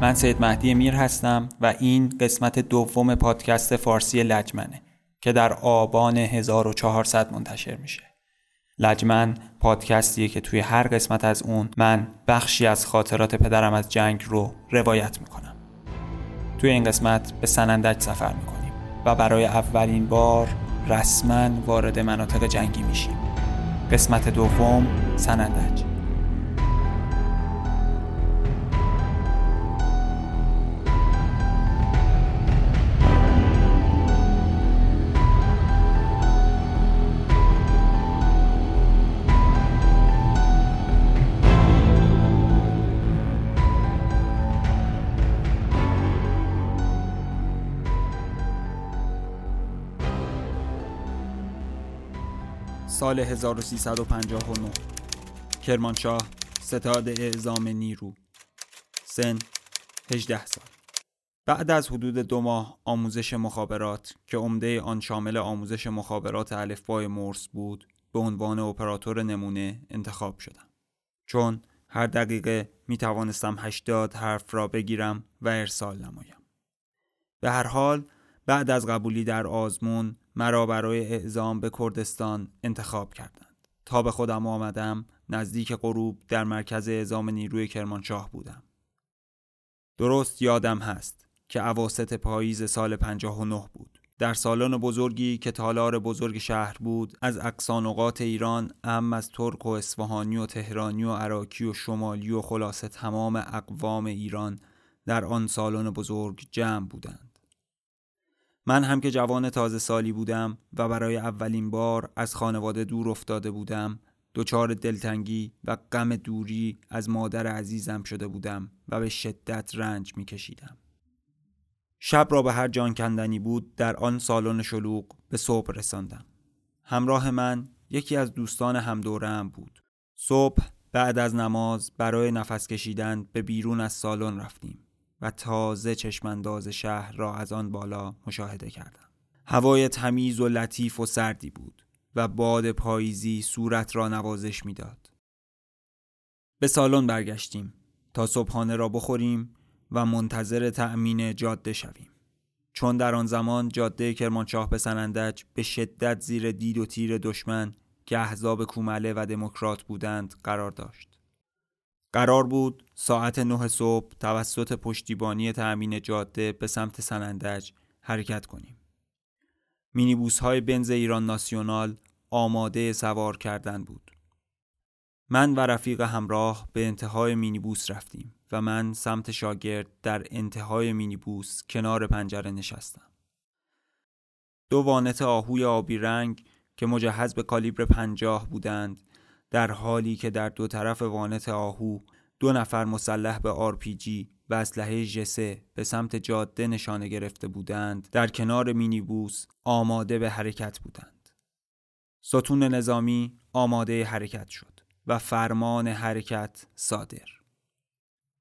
من سید مهدی میر هستم و این قسمت دوم پادکست فارسی لجمنه که در آبان 1400 منتشر میشه. لجمن پادکستیه که توی هر قسمت از اون من بخشی از خاطرات پدرم از جنگ رو روایت می‌کنم. توی این قسمت به سنندج سفر می‌کنیم و برای اولین بار رسما وارد مناطق جنگی میشیم. قسمت دوم سنندج. سال 1359 کرمانشاه ستاد اعزام نیرو. سن 18 سال. بعد از حدود دو ماه آموزش مخابرات که عمده آن شامل آموزش مخابرات الفبای مورس بود به عنوان اپراتور نمونه انتخاب شدم. چون هر دقیقه می توانستم 80 حرف را بگیرم و ارسال نمایم. به هر حال بعد از قبولی در آزمون مرا برای اعزام به کردستان انتخاب کردند. تا به خودم آمدم نزدیک غروب در مرکز اعزام نیروی کرمانشاه بودم. درست یادم هست که عواست پاییز سال 59 بود. در سالن بزرگی که تالار بزرگ شهر بود از اقصانقات ایران ام از ترک و اصفهانی و تهرانی و عراکی و شمالی و خلاصه تمام اقوام ایران در آن سالن بزرگ جمع بودند. من هم که جوان تازه سالی بودم و برای اولین بار از خانواده دور افتاده بودم دچار دلتنگی و غم دوری از مادر عزیزم شده بودم و به شدت رنج می کشیدم. شب را به هر جان کندنی بود در آن سالن شلوغ به صبح رساندم. همراه من یکی از دوستان همدورم بود. صبح بعد از نماز برای نفس کشیدن به بیرون از سالن رفتیم. و تازه چشمانداز شهر را از آن بالا مشاهده کردم. هوای تمیز و لطیف و سردی بود و باد پاییزی صورت را نوازش می‌داد. به سالن برگشتیم تا صبحانه را بخوریم و منتظر تأمین جاده شویم. چون در آن زمان جاده کرمانشاه به سنندج به شدت زیر دید و تیر دشمن که احزاب کومله و دموکرات بودند قرار داشت. قرار بود ساعت نه صبح توسط پشتیبانی تأمین جاده به سمت سنندج حرکت کنیم. مینیبوس های بنز ایران ناسیونال آماده سوار کردن بود. من و رفیق همراه به انتهای مینیبوس رفتیم و من سمت شاگرد در انتهای مینیبوس کنار پنجره نشستم. دو وانت آهوی آبی رنگ که مجهز به کالیبر پنجاه بودند در حالی که در دو طرف وانت آهو دو نفر مسلح به آرپیجی و اسلحه ژسه به سمت جاده نشانه گرفته بودند در کنار مینیبوس آماده به حرکت بودند. ستون نظامی آماده حرکت شد و فرمان حرکت صادر.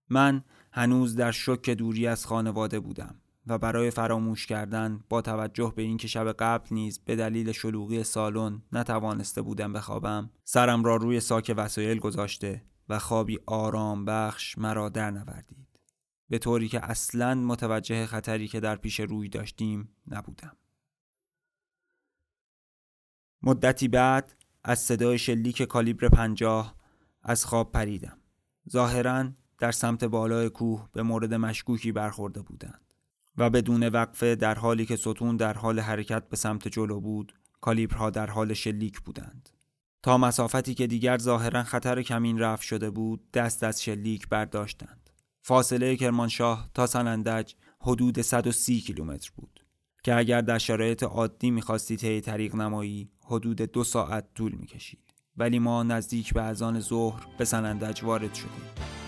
من هنوز در شوک دوری از خانواده بودم. و برای فراموش کردن با توجه به اینکه شب قبل نیز به دلیل شلوغی سالن نتوانسته بودم بخوابم سرم را روی ساک وسایل گذاشته و خوابی آرام بخش مرا در نوردید به طوری که اصلا متوجه خطری که در پیش روی داشتیم نبودم. مدتی بعد از صدای شلیک کالیبر پنجاه از خواب پریدم. ظاهرا در سمت بالای کوه به مورد مشکوکی برخورده بودند. و بدون وقفه در حالی که ستون در حال حرکت به سمت جلو بود کالیبرها در حال شلیک بودند. تا مسافتی که دیگر ظاهرا خطر کمین رفت شده بود دست از شلیک برداشتند. فاصله کرمانشاه تا سنندج حدود 130 کیلومتر بود که اگر در شرایط عادی می‌خواستی طی طریق نمایی حدود دو ساعت طول می‌کشید. ولی ما نزدیک به اذان ظهر به سنندج وارد شدیم.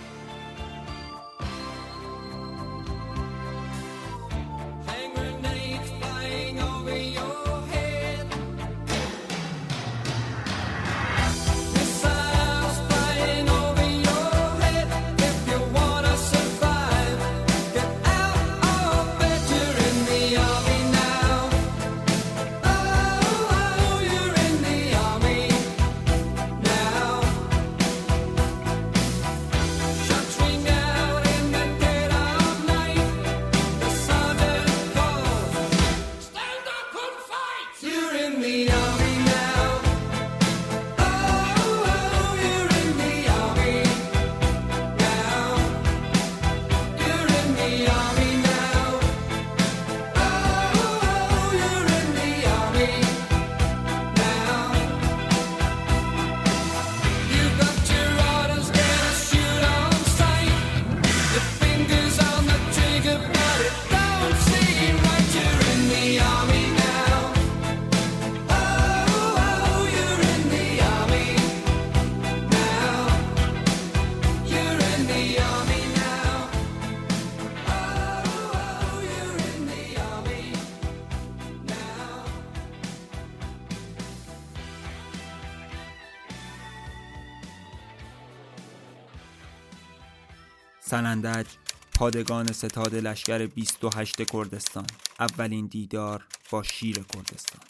سنندج پادگان ستاد لشکر 28 کردستان. اولین دیدار با شیر کردستان.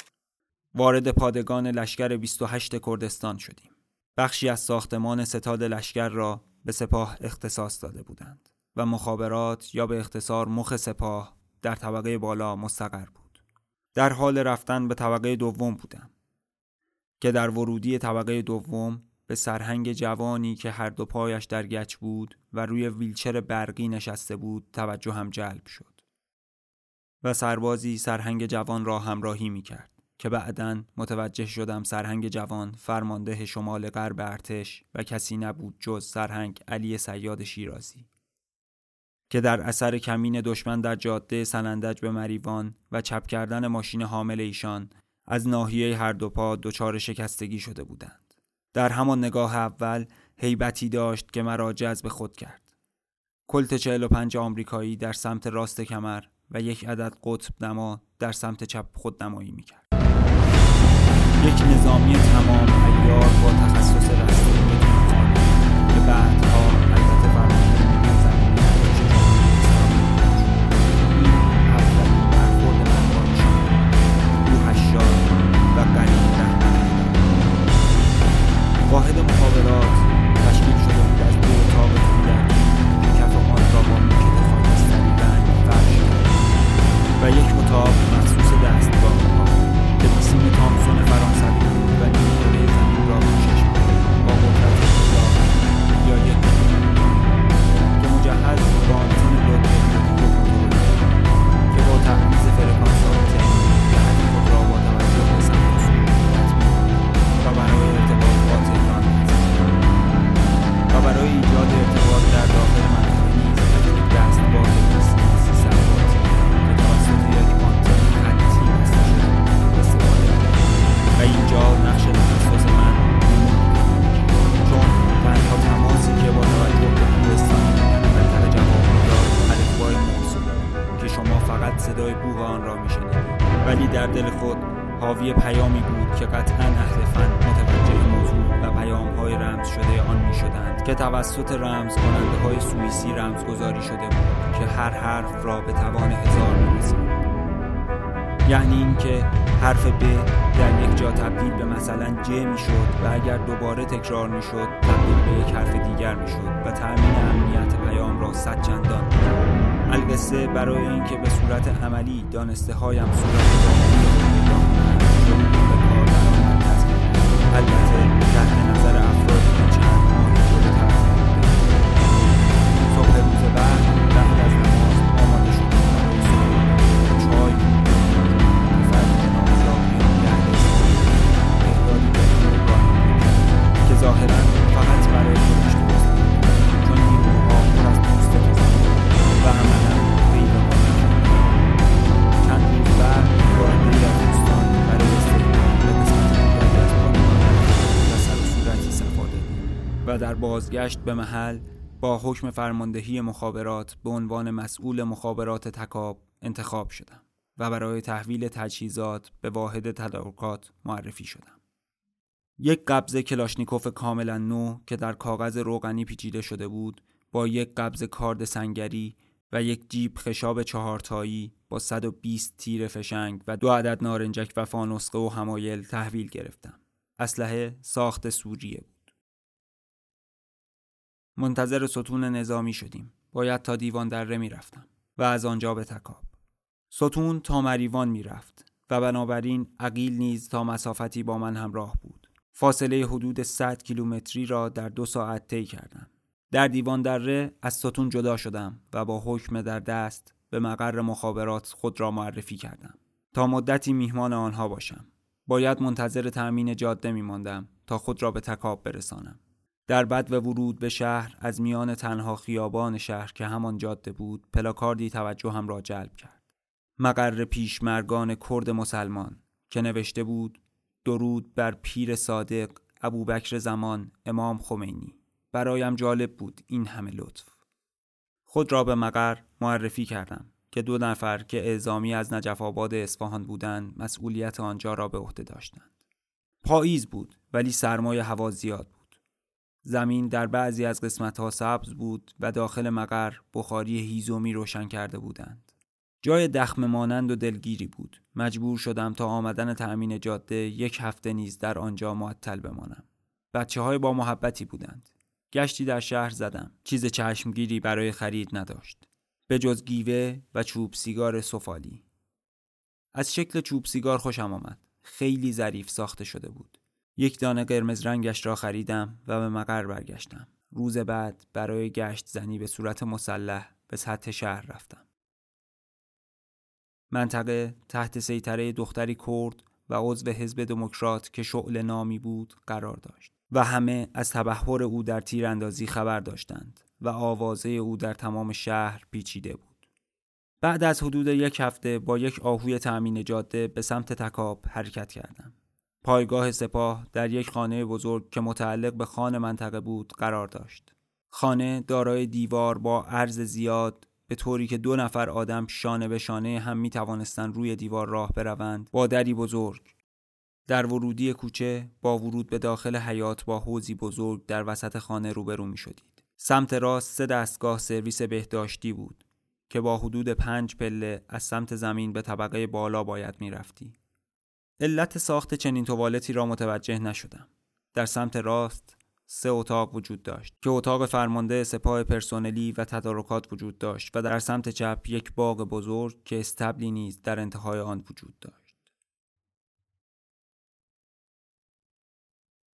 وارد پادگان لشکر 28 کردستان شدیم. بخشی از ساختمان ستاد لشکر را به سپاه اختصاص داده بودند و مخابرات یا به اختصار مخ سپاه در طبقه بالا مستقر بود. در حال رفتن به طبقه دوم بودم که در ورودی طبقه دوم به سرهنگ جوانی که هر دو پایش در گچ بود و روی ویلچر برقی نشسته بود توجه هم جلب شد. و سربازی سرهنگ جوان را همراهی می کرد که بعدا متوجه شدم سرهنگ جوان فرمانده شمال غرب ارتش و کسی نبود جز سرهنگ علی سیاد شیرازی که در اثر کمین دشمن در جاده سنندج به مریوان و چپ کردن ماشین حامل ایشان از ناحیه هر دو پا دچار شکستگی شده بودند. در همان نگاه اول هیبتی داشت که مرا جذب خود کرد کلت 45 آمریکایی در سمت راست کمر و یک عدد قطب نما در سمت چپ خود نمایی می کرد. یک نظامی تمام ایار با تخصص رسمی بعدها واحد که توسط رمز کننده های سوئیسی رمزگذاری شده بود که هر حرف را به توان هزار می یعنی اینکه حرف ب در یک جا تبدیل به مثلا ج می شد و اگر دوباره تکرار می شد تبدیل به یک حرف دیگر می شد و تأمین امنیت پیام را صد چندان القصه برای اینکه به صورت عملی دانسته هایم صورت و در بازگشت به محل با حکم فرماندهی مخابرات به عنوان مسئول مخابرات تکاب انتخاب شدم و برای تحویل تجهیزات به واحد تدارکات معرفی شدم. یک قبض کلاشنیکوف کاملا نو که در کاغذ روغنی پیچیده شده بود با یک قبض کارد سنگری و یک جیب خشاب چهارتایی با 120 تیر فشنگ و دو عدد نارنجک و فانوسقه و همایل تحویل گرفتم. اسلحه ساخت سوریه بود. منتظر ستون نظامی شدیم. باید تا دیوان دره می رفتم و از آنجا به تکاب. ستون تا مریوان می رفت و بنابراین عقیل نیز تا مسافتی با من همراه بود. فاصله حدود 100 کیلومتری را در دو ساعت طی کردم. در دیوان دره از ستون جدا شدم و با حکم در دست به مقر مخابرات خود را معرفی کردم. تا مدتی میهمان آنها باشم. باید منتظر تأمین جاده می ماندم تا خود را به تکاب برسانم. در بد و ورود به شهر از میان تنها خیابان شهر که همان جاده بود پلاکاردی توجه هم را جلب کرد. مقر پیشمرگان کرد مسلمان که نوشته بود درود بر پیر صادق ابوبکر زمان امام خمینی. برایم جالب بود این همه لطف. خود را به مقر معرفی کردم که دو نفر که اعزامی از نجف آباد اصفهان بودند مسئولیت آنجا را به عهده داشتند. پاییز بود ولی سرمای هوا زیاد بود. زمین در بعضی از قسمتها سبز بود و داخل مقر بخاری هیزومی روشن کرده بودند. جای دخم مانند و دلگیری بود. مجبور شدم تا آمدن تأمین جاده یک هفته نیز در آنجا معطل بمانم. بچه های با محبتی بودند. گشتی در شهر زدم. چیز چشمگیری برای خرید نداشت. به جز گیوه و چوب سیگار سفالی. از شکل چوب سیگار خوشم آمد. خیلی ظریف ساخته شده بود. یک دانه قرمز رنگش را خریدم و به مقر برگشتم. روز بعد برای گشت زنی به صورت مسلح به سطح شهر رفتم. منطقه تحت سیطره دختری کرد و عضو حزب دموکرات که شعل نامی بود قرار داشت و همه از تبهر او در تیراندازی خبر داشتند و آوازه او در تمام شهر پیچیده بود. بعد از حدود یک هفته با یک آهوی تأمین جاده به سمت تکاب حرکت کردم. پایگاه سپاه در یک خانه بزرگ که متعلق به خان منطقه بود قرار داشت. خانه دارای دیوار با عرض زیاد به طوری که دو نفر آدم شانه به شانه هم می توانستند روی دیوار راه بروند با دری بزرگ در ورودی کوچه با ورود به داخل حیات با حوزی بزرگ در وسط خانه روبرو می شدید. سمت راست سه دستگاه سرویس بهداشتی بود که با حدود پنج پله از سمت زمین به طبقه بالا باید می رفتی. علت ساخت چنین توالتی را متوجه نشدم. در سمت راست سه اتاق وجود داشت که اتاق فرمانده سپاه پرسنلی و تدارکات وجود داشت و در سمت چپ یک باغ بزرگ که استبلی نیز در انتهای آن وجود داشت.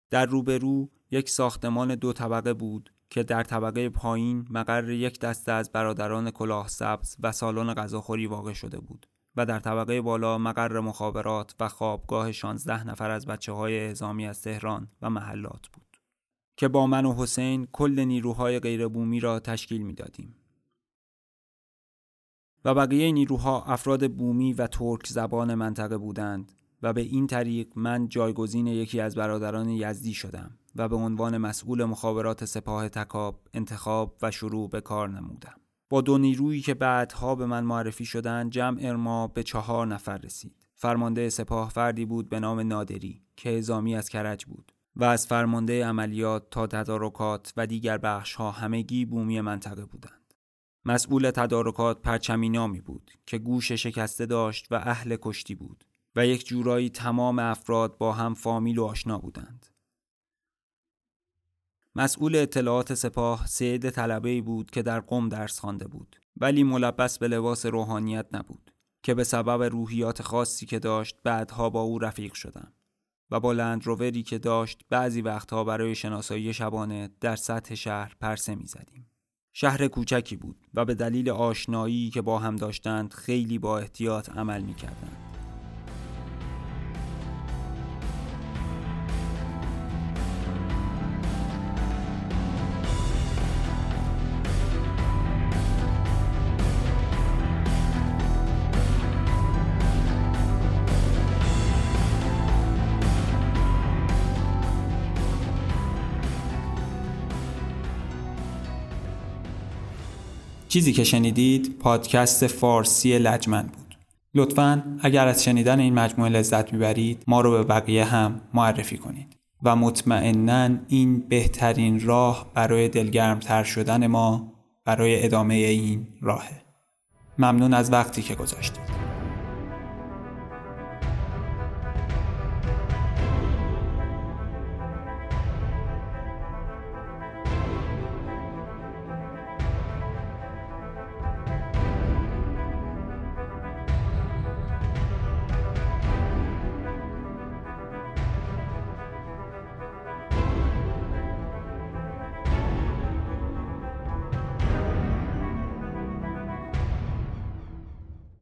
در روبرو یک ساختمان دو طبقه بود که در طبقه پایین مقر یک دسته از برادران کلاه سبز و سالن غذاخوری واقع شده بود و در طبقه بالا مقر مخابرات و خوابگاه 16 نفر از بچه های اعزامی از تهران و محلات بود. که با من و حسین کل نیروهای غیربومی را تشکیل می‌دادیم. و بقیه نیروها افراد بومی و ترک زبان منطقه بودند و به این طریق من جایگزین یکی از برادران یزدی شدم و به عنوان مسئول مخابرات سپاه تکاب انتخاب و شروع به کار نمودم. با دو نیرویی که بعدها به من معرفی شدند جمع ما به چهار نفر رسید. فرمانده سپاه فردی بود به نام نادری که ازامی از کرج بود. و از فرمانده عملیات تا تدارکات و دیگر بخش ها همگی بومی منطقه بودند. مسئول تدارکات پرچمی نامی بود که گوش شکسته داشت و اهل کشتی بود و یک جورایی تمام افراد با هم فامیل و آشنا بودند. مسئول اطلاعات سپاه سید طلبه بود که در قم درس خوانده بود ولی ملبس به لباس روحانیت نبود که به سبب روحیات خاصی که داشت بعدها با او رفیق شدم. و با لندرووری که داشت بعضی وقتها برای شناسایی شبانه در سطح شهر پرسه می زدیم. شهر کوچکی بود و به دلیل آشنایی که با هم داشتند خیلی با احتیاط عمل می چیزی که شنیدید پادکست فارسی لجمن بود. لطفا اگر از شنیدن این مجموعه لذت می‌برید ما رو به بقیه هم معرفی کنید و مطمئنا این بهترین راه برای دلگرمتر شدن ما برای ادامه این راهه. ممنون از وقتی که گذاشتید.